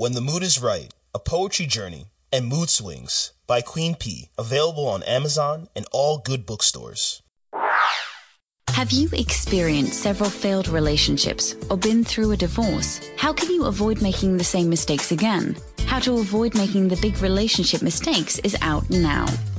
When the Mood is Right, A Poetry Journey, and Mood Swings by Queen P. Available on Amazon and all good bookstores. Have you experienced several failed relationships or been through a divorce? How can you avoid making the same mistakes again? How to avoid making the big relationship mistakes is out now.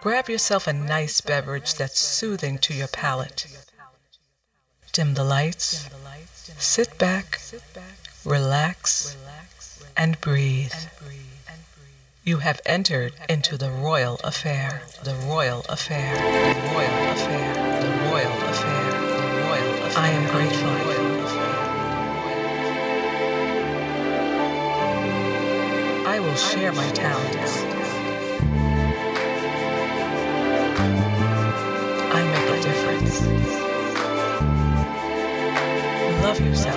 Grab yourself a nice beverage that's soothing to your palate. Dim the lights, sit back, relax, and breathe. You have entered into the royal affair, the royal affair, the royal affair, the royal affair, the royal affair. I am grateful. I will share my talents. Love yourself.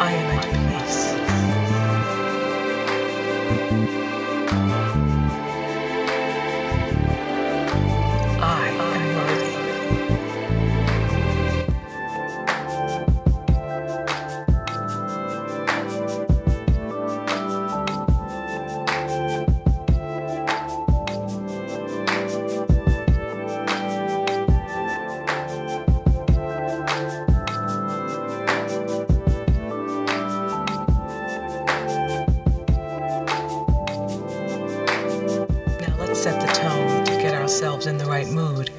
I am at peace. Ourselves in the right mood.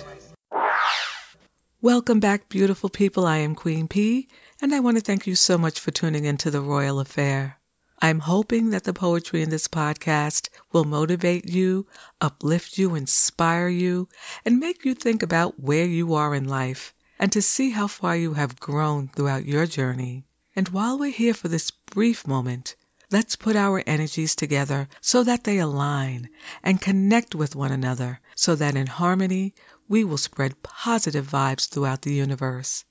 Welcome back, beautiful people. I am Queen P, and I want to thank you so much for tuning into the Royal Affair. I'm hoping that the poetry in this podcast will motivate you, uplift you, inspire you, and make you think about where you are in life and to see how far you have grown throughout your journey. And while we're here for this brief moment, let's put our energies together so that they align and connect with one another so that in harmony we will spread positive vibes throughout the universe.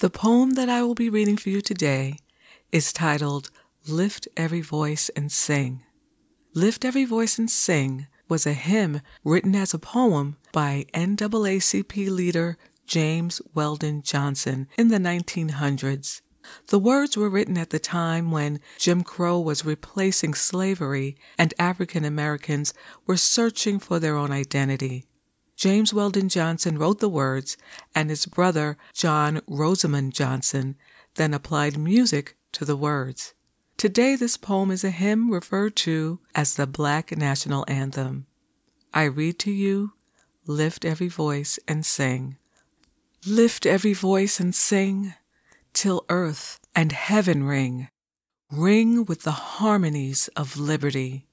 The poem that I will be reading for you today is titled Lift Every Voice and Sing. Lift Every Voice and Sing was a hymn written as a poem by NAACP leader James Weldon Johnson in the 1900s. The words were written at the time when Jim Crow was replacing slavery and African Americans were searching for their own identity. James Weldon Johnson wrote the words, and his brother, John Rosamond Johnson, then applied music to the words. Today, this poem is a hymn referred to as the Black National Anthem. I read to you, Lift every voice and sing. Lift every voice and sing, till earth and heaven ring, ring with the harmonies of liberty.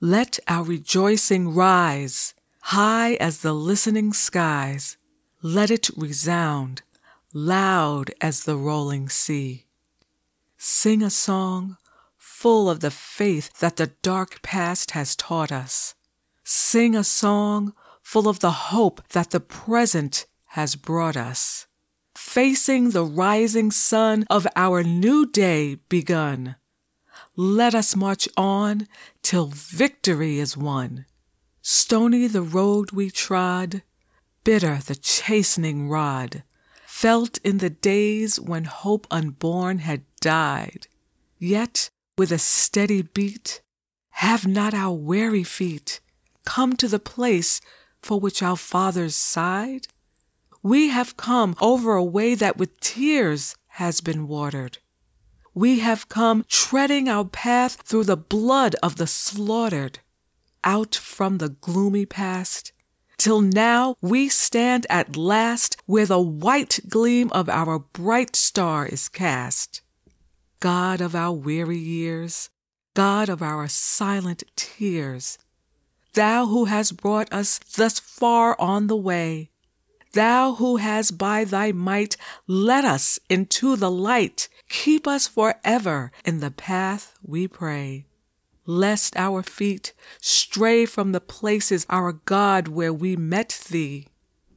Let our rejoicing rise, high as the listening skies. Let it resound, loud as the rolling sea. Sing a song full of the faith that the dark past has taught us. Sing a song full of the hope that the present has brought us. Facing the rising sun of our new day begun. Let us march on till victory is won. Stony the road we trod, bitter the chastening rod, felt in the days when hope unborn had died. Yet, with a steady beat, have not our weary feet come to the place for which our fathers sighed? We have come over a way that with tears has been watered. We have come treading our path through the blood of the slaughtered, out from the gloomy past, till now we stand at last where the white gleam of our bright star is cast. God of our weary years, God of our silent tears, Thou who hast brought us thus far on the way, Thou who has by thy might led us into the light, keep us forever in the path we pray. Lest our feet stray from the places, our God, where we met thee.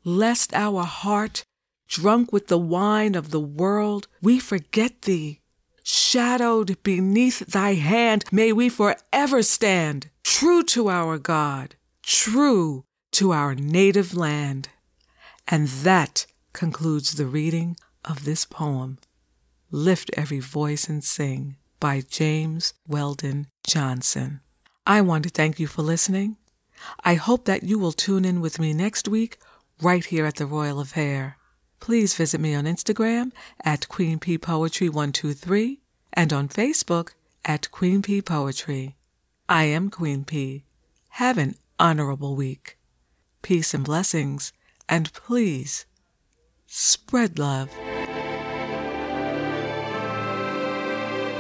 Lest our heart, drunk with the wine of the world, we forget thee. Shadowed beneath thy hand, may we forever stand, true to our God, true to our native land. And that concludes the reading of this poem, Lift Every Voice and Sing by James Weldon Johnson. I want to thank you for listening. I hope that you will tune in with me next week right here at the Royal Affair. Please visit me on Instagram at Queen P Poetry 123 and on Facebook at Queen P Poetry. I am Queen P. Have an honorable week. Peace and blessings, and please spread love.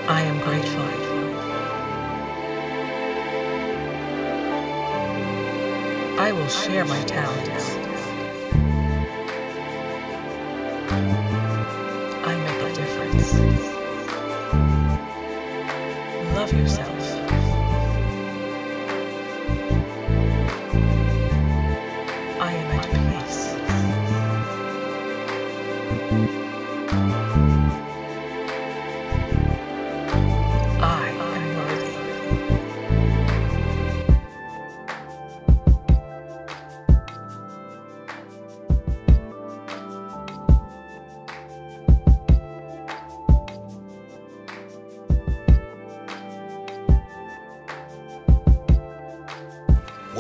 I am grateful. I will share my talents. I make a difference. Love yourself.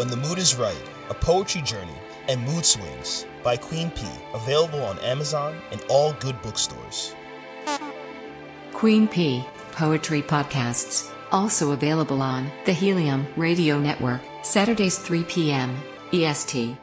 When the Mood is Right, a poetry journey and mood swings by Queen P, available on Amazon and all good bookstores. Queen P Poetry Podcasts, also available on the Helium Radio Network, Saturdays 3 p.m. EST.